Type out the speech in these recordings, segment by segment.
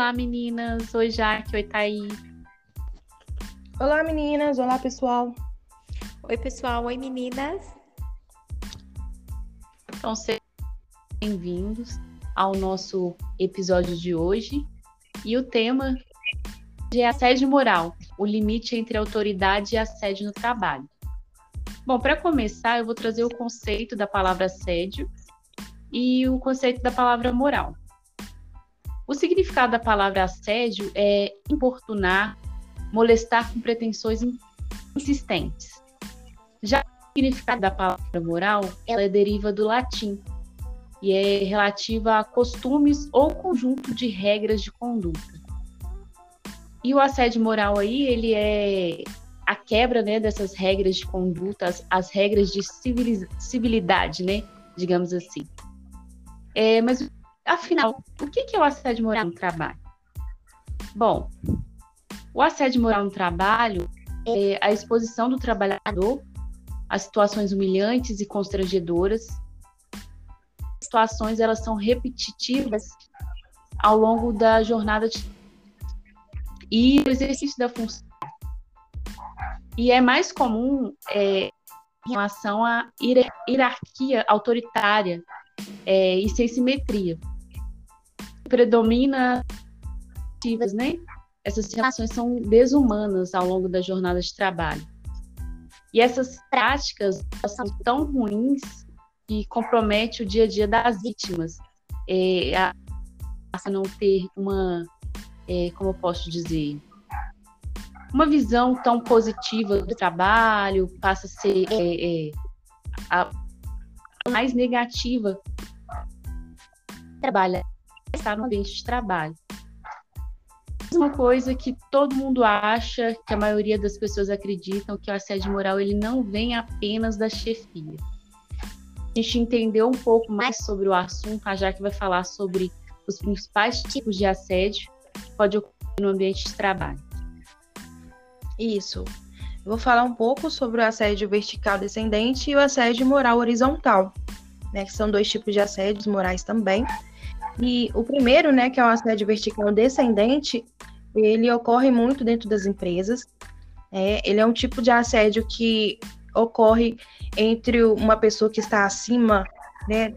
Olá, meninas. Oi, Jaque. Oi, Thaís. Olá, meninas. Olá, pessoal. Oi, pessoal. Oi, meninas. Então, sejam bem-vindos ao nosso episódio de hoje. E o tema é assédio moral, o limite entre autoridade e assédio no trabalho. Bom, para começar, eu vou trazer o conceito da palavra assédio e o conceito da palavra moral. O significado da palavra assédio é importunar, molestar com pretensões insistentes. Já o significado da palavra moral, ela deriva do latim e é relativa a costumes ou conjunto de regras de conduta. E o assédio moral aí, ele é a quebra, né, dessas regras de conduta, as, as regras de civilidade, né, digamos assim. É, mas, afinal, o que é o assédio moral no trabalho? Bom, o assédio moral no trabalho é a exposição do trabalhador a situações humilhantes e constrangedoras. Situações elas são repetitivas ao longo da jornada de... e o exercício da função. E é mais comum é, em relação à hierarquia autoritária é, e sem simetria. Predomina né? Essas relações são desumanas ao longo da jornada de trabalho. E essas práticas são tão ruins que compromete o dia a dia das vítimas. É, a, a não ter uma, é, como eu posso dizer, uma visão tão positiva do trabalho, passa a ser é, é a mais negativa trabalha está no ambiente de trabalho. Uma coisa que todo mundo acha, que a maioria das pessoas acreditam, que o assédio moral ele não vem apenas da chefia. A gente entendeu um pouco mais sobre o assunto, a Jaque vai falar sobre os principais tipos de assédio que pode ocorrer no ambiente de trabalho. Isso. Eu vou falar um pouco sobre o assédio vertical descendente e o assédio moral horizontal, né, que são dois tipos de assédios morais também. E o primeiro, né, que é o assédio vertical descendente, ele ocorre muito dentro das empresas. É, ele é um tipo de assédio que ocorre entre uma pessoa que está acima, né,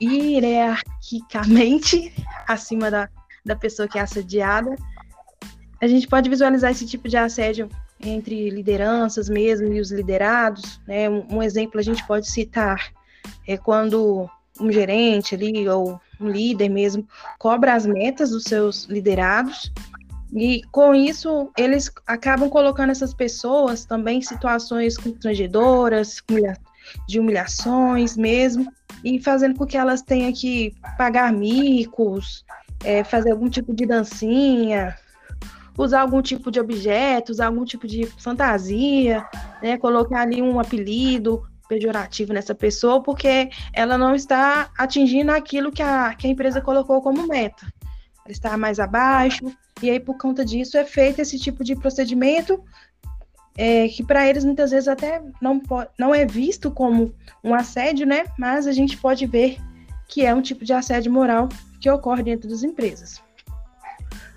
hierarquicamente acima da, da pessoa que é assediada. A gente pode visualizar esse tipo de assédio entre lideranças mesmo e os liderados. Né? Um, um exemplo a gente pode citar é quando um gerente ali ou um líder mesmo cobra as metas dos seus liderados. E com isso eles acabam colocando essas pessoas também em situações constrangedoras, de humilhações mesmo, e fazendo com que elas tenham que pagar micos, é, fazer algum tipo de dancinha, usar algum tipo de objeto, usar algum tipo de fantasia, né, colocar ali um apelido pejorativo nessa pessoa, porque ela não está atingindo aquilo que a, que a empresa colocou como meta. Ela está mais abaixo, e aí por conta disso é feito esse tipo de procedimento é, que para eles muitas vezes até não, não é visto como um assédio, né? Mas a gente pode ver que é um tipo de assédio moral que ocorre dentro das empresas.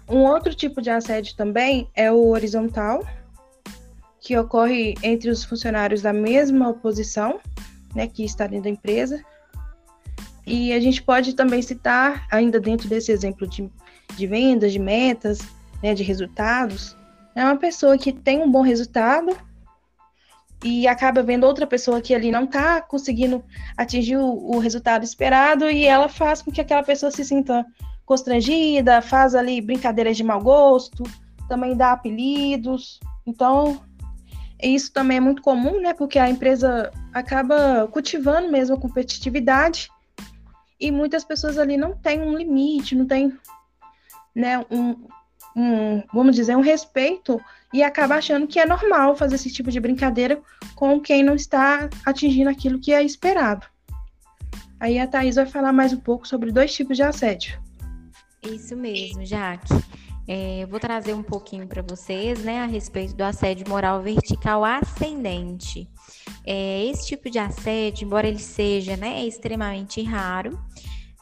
Um outro tipo de assédio também é o horizontal, que ocorre entre os funcionários da mesma posição, né, que está dentro da empresa. E a gente pode também citar, ainda dentro desse exemplo de, de vendas, de metas, né, de resultados, é uma pessoa que tem um bom resultado e acaba vendo outra pessoa que ali não está conseguindo atingir o, o, resultado esperado e ela faz com que aquela pessoa se sinta constrangida, faz ali brincadeiras de mau gosto, também dá apelidos. Então, isso também é muito comum, né? Porque a empresa acaba cultivando mesmo a competitividade e muitas pessoas ali não têm um limite, não tem, né, um, um, vamos dizer, um respeito e acaba achando que é normal fazer esse tipo de brincadeira com quem não está atingindo aquilo que é esperado. Aí a Thaís vai falar mais um pouco sobre dois tipos de assédio. Isso mesmo, Jaque. É, vou trazer um pouquinho para vocês, né, a respeito do assédio moral vertical ascendente. É, esse tipo de assédio, embora ele seja, né, extremamente raro,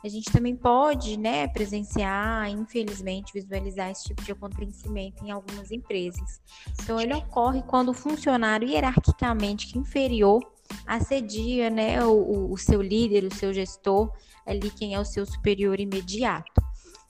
a gente também pode, né, presenciar, infelizmente, visualizar esse tipo de acontecimento em algumas empresas. Então, ele ocorre quando o funcionário hierarquicamente inferior assedia, né, o, o seu líder, o seu gestor, ali quem é o seu superior imediato.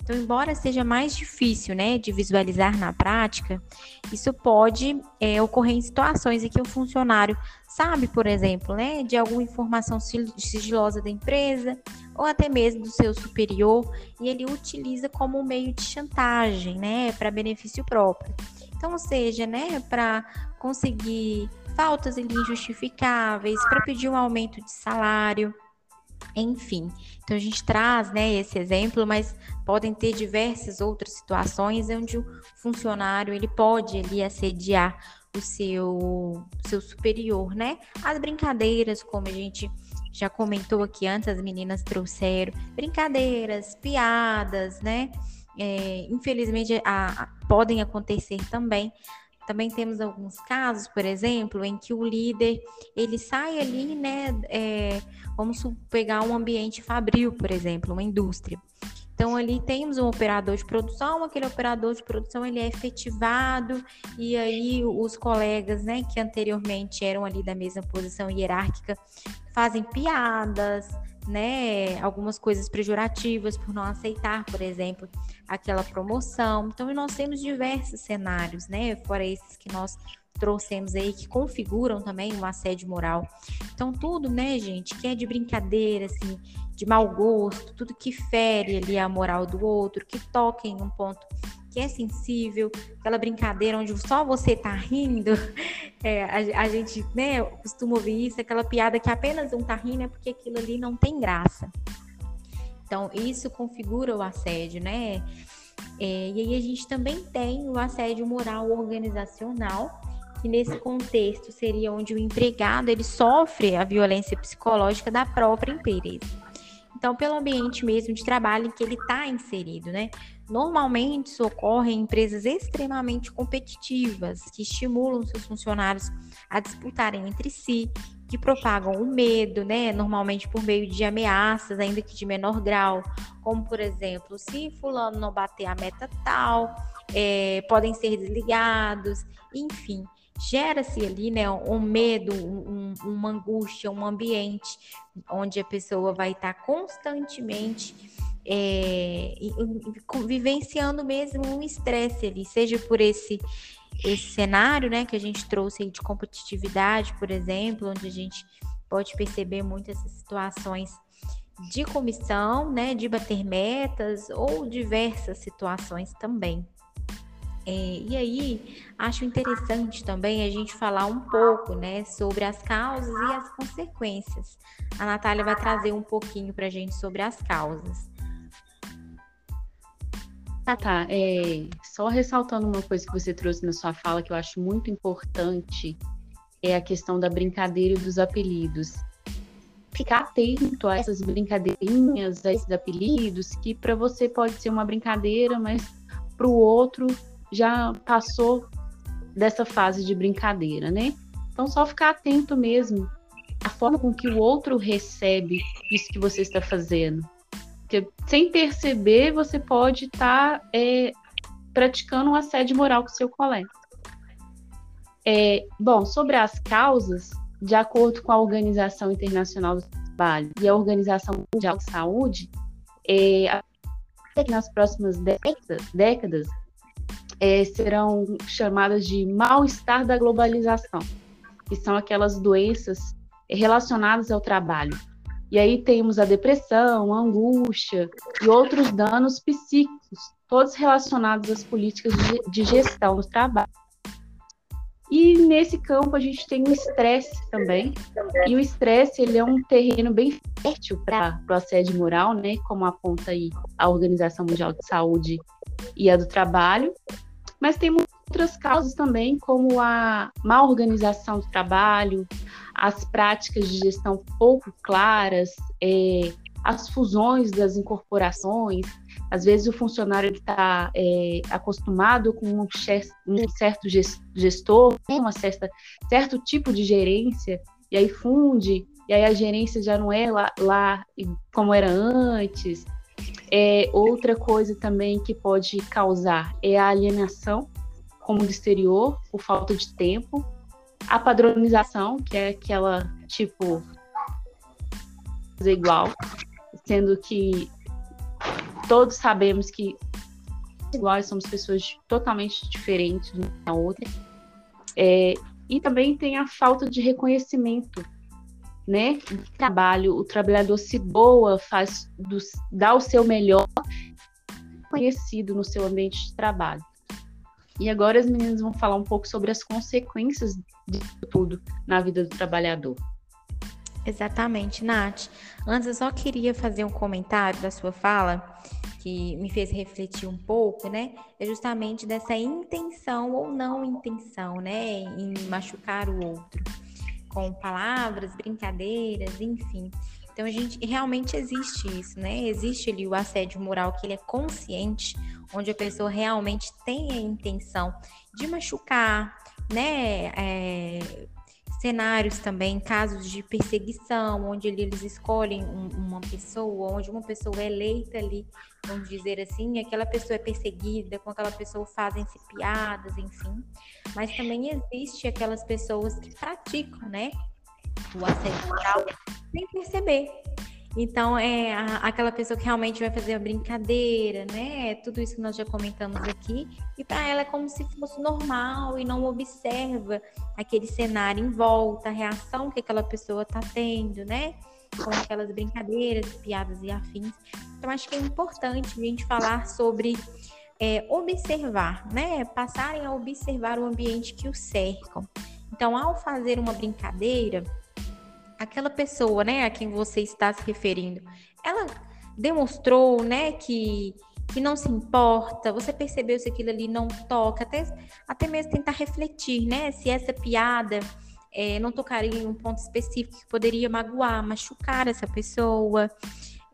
Então, embora seja mais difícil, né, de visualizar na prática, isso pode é, ocorrer em situações em que o funcionário sabe, por exemplo, né, de alguma informação sigilosa da empresa ou até mesmo do seu superior e ele utiliza como um meio de chantagem, né, para benefício próprio. Então, ou seja, né, para conseguir faltas injustificáveis, para pedir um aumento de salário, enfim. Então a gente traz, né, esse exemplo, mas podem ter diversas outras situações onde o funcionário ele pode ali assediar o seu seu superior, né? As brincadeiras, como a gente já comentou aqui antes, as meninas trouxeram brincadeiras, piadas, né? É, infelizmente a, a, podem acontecer também também temos alguns casos, por exemplo, em que o líder ele sai ali, né? É, vamos pegar um ambiente fabril, por exemplo, uma indústria. Então ali temos um operador de produção, aquele operador de produção ele é efetivado e aí os colegas, né, que anteriormente eram ali da mesma posição hierárquica, fazem piadas, né, algumas coisas pejorativas por não aceitar, por exemplo, aquela promoção. Então, nós temos diversos cenários, né, fora esses que nós trouxemos aí que configuram também um assédio moral. Então, tudo, né, gente, que é de brincadeira, assim, de mau gosto, tudo que fere ali a moral do outro, que toca em um ponto que é sensível, aquela brincadeira onde só você tá rindo, é, a, a, gente né, costuma ouvir isso, aquela piada que apenas um tá rindo é porque aquilo ali não tem graça. Então, isso configura o assédio, né? É, e aí a gente também tem o assédio moral organizacional, que nesse contexto seria onde o empregado ele sofre a violência psicológica da própria empresa. Então, pelo ambiente mesmo de trabalho em que ele está inserido, né? Normalmente isso ocorre em empresas extremamente competitivas, que estimulam seus funcionários a disputarem entre si, que propagam o medo, né? Normalmente por meio de ameaças, ainda que de menor grau, como por exemplo, se fulano não bater a meta tal, é, podem ser desligados, enfim gera-se ali, né, um medo, um, uma angústia, um ambiente onde a pessoa vai estar constantemente é, vivenciando mesmo um estresse ali, seja por esse esse cenário, né, que a gente trouxe aí de competitividade, por exemplo, onde a gente pode perceber muitas situações de comissão, né, de bater metas ou diversas situações também. É, e aí, acho interessante também a gente falar um pouco, né, sobre as causas e as consequências. A Natália vai trazer um pouquinho para a gente sobre as causas. Ah, tá. É, só ressaltando uma coisa que você trouxe na sua fala que eu acho muito importante é a questão da brincadeira e dos apelidos. Ficar atento a essas brincadeirinhas, a esses apelidos, que para você pode ser uma brincadeira, mas para o outro já passou dessa fase de brincadeira, né? Então, só ficar atento mesmo à forma com que o outro recebe isso que você está fazendo. Porque sem perceber, você pode estar tá, é, praticando um assédio moral com seu colega. É, bom, sobre as causas, de acordo com a Organização Internacional do Trabalho e a Organização Mundial de Saúde, é, nas próximas décadas, décadas é, serão chamadas de mal-estar da globalização, que são aquelas doenças relacionadas ao trabalho. E aí temos a depressão, a angústia e outros danos psíquicos, todos relacionados às políticas de gestão do trabalho. E nesse campo a gente tem o estresse também. E o estresse ele é um terreno bem fértil para o assédio moral, né? Como aponta aí a Organização Mundial de Saúde e a do Trabalho. Mas tem outras causas também, como a má organização do trabalho, as práticas de gestão pouco claras, é, as fusões das incorporações. Às vezes o funcionário está é, acostumado com um, um, certo gestor, uma certa, certo tipo de gerência, e aí funde e aí a gerência já não é lá, lá como era antes. É, outra coisa também que pode causar é a alienação, como do exterior, por falta de tempo. A padronização, que é aquela, tipo, fazer igual, sendo que todos sabemos que iguais somos pessoas totalmente diferentes uma da outra. É, e também tem a falta de reconhecimento né, trabalho, o trabalhador se doa, faz do, dá o seu melhor, conhecido no seu ambiente de trabalho. E agora as meninas vão falar um pouco sobre as consequências de tudo na vida do trabalhador. Exatamente, Nath. Antes eu só queria fazer um comentário da sua fala que me fez refletir um pouco, né? É justamente dessa intenção ou não intenção, né, em machucar o outro com palavras, brincadeiras, enfim. Então a gente realmente existe isso, né? Existe ali o assédio moral que ele é consciente, onde a pessoa realmente tem a intenção de machucar, né? É, cenários também, casos de perseguição, onde eles escolhem um, uma pessoa, onde uma pessoa é eleita ali, vamos dizer assim, aquela pessoa é perseguida, com aquela pessoa fazem-se piadas, enfim. Mas também existe aquelas pessoas que praticam, né, o assédio moral sem perceber. Então, é a, aquela pessoa que realmente vai fazer a brincadeira, né? Tudo isso que nós já comentamos aqui. E para ela é como se fosse normal e não observa aquele cenário em volta, a reação que aquela pessoa está tendo, né? Com aquelas brincadeiras, piadas e afins. Então, acho que é importante a gente falar sobre é, observar, né? Passarem a observar o ambiente que o cercam. Então, ao fazer uma brincadeira, aquela pessoa, né, a quem você está se referindo, ela demonstrou, né, que que não se importa, você percebeu se aquilo ali não toca, até, até mesmo tentar refletir, né, se essa piada é, não tocaria em um ponto específico que poderia magoar, machucar essa pessoa,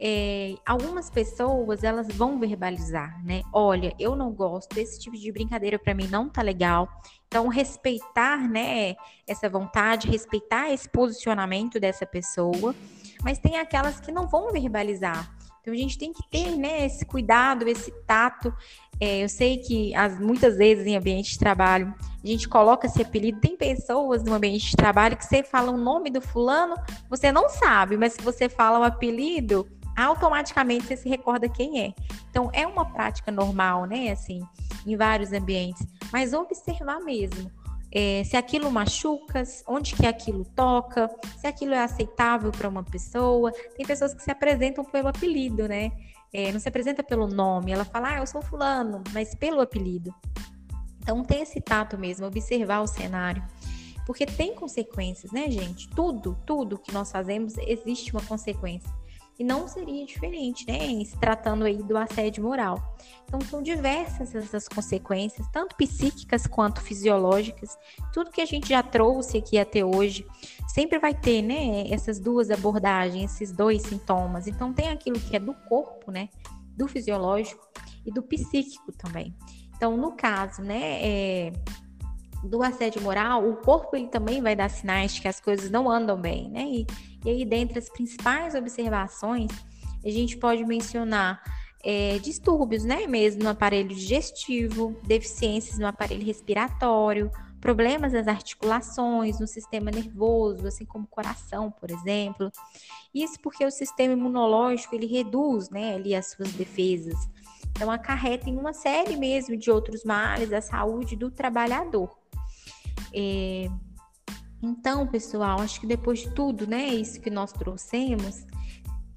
é, algumas pessoas elas vão verbalizar, né? Olha, eu não gosto desse tipo de brincadeira para mim não tá legal. Então respeitar, né, essa vontade, respeitar esse posicionamento dessa pessoa, mas tem aquelas que não vão verbalizar. Então a gente tem que ter, né, esse cuidado, esse tato. É, eu sei que as, muitas vezes em ambiente de trabalho a gente coloca esse apelido. Tem pessoas no ambiente de trabalho que você fala o nome do fulano, você não sabe, mas se você fala o apelido, automaticamente você se recorda quem é. Então, é uma prática normal, né? Assim, em vários ambientes. Mas observar mesmo. É, se aquilo machuca, onde que aquilo toca, se aquilo é aceitável para uma pessoa. Tem pessoas que se apresentam pelo apelido, né? É, não se apresenta pelo nome. Ela fala, ah, eu sou fulano, mas pelo apelido. Então, tem esse tato mesmo, observar o cenário. Porque tem consequências, né, gente? Tudo, tudo que nós fazemos existe uma consequência. E não seria diferente, né? Se tratando aí do assédio moral. Então, são diversas essas consequências, tanto psíquicas quanto fisiológicas. Tudo que a gente já trouxe aqui até hoje, sempre vai ter, né? Essas duas abordagens, esses dois sintomas. Então, tem aquilo que é do corpo, né? Do fisiológico e do psíquico também. Então, no caso, né? É, do assédio moral, o corpo ele também vai dar sinais de que as coisas não andam bem, né? E, e aí, dentre as principais observações, a gente pode mencionar é, distúrbios, né? Mesmo no aparelho digestivo, deficiências no aparelho respiratório, problemas nas articulações, no sistema nervoso, assim como coração, por exemplo. Isso porque o sistema imunológico ele reduz, né, ali as suas defesas. Então acarreta em uma série mesmo de outros males à saúde do trabalhador. É, então, pessoal, acho que depois de tudo, né, isso que nós trouxemos,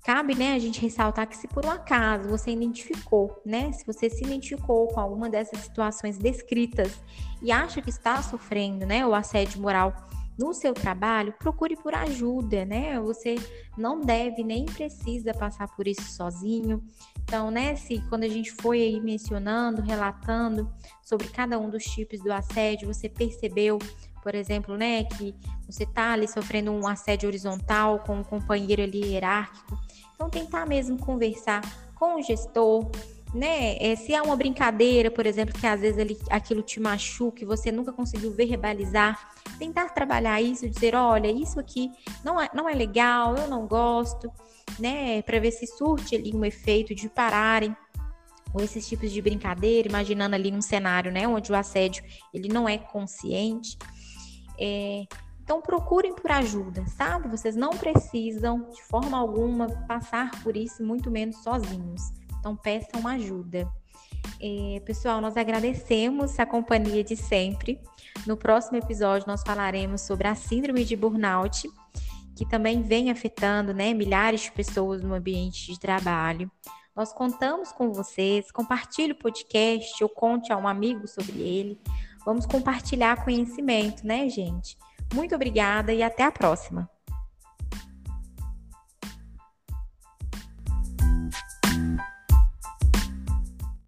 cabe, né, a gente ressaltar que se por um acaso você identificou, né, se você se identificou com alguma dessas situações descritas e acha que está sofrendo, né, o assédio moral no seu trabalho, procure por ajuda, né? Você não deve nem precisa passar por isso sozinho. Então, né, se quando a gente foi aí mencionando, relatando sobre cada um dos tipos do assédio, você percebeu, por exemplo, né, que você está ali sofrendo um assédio horizontal com um companheiro ali hierárquico. Então, tentar mesmo conversar com o gestor, né? É, se há uma brincadeira, por exemplo, que às vezes ele, aquilo te machuca e você nunca conseguiu verbalizar, tentar trabalhar isso, dizer, olha, isso aqui não é, não é legal, eu não gosto, né? Para ver se surte ali um efeito de pararem com esses tipos de brincadeira, imaginando ali um cenário, né, onde o assédio ele não é consciente. É, então procurem por ajuda, sabe? Vocês não precisam de forma alguma passar por isso, muito menos sozinhos. Então peçam ajuda. É, pessoal, nós agradecemos a companhia de sempre. No próximo episódio nós falaremos sobre a síndrome de burnout, que também vem afetando né, milhares de pessoas no ambiente de trabalho. Nós contamos com vocês. Compartilhe o podcast ou conte a um amigo sobre ele. Vamos compartilhar conhecimento, né, gente? Muito obrigada e até a próxima.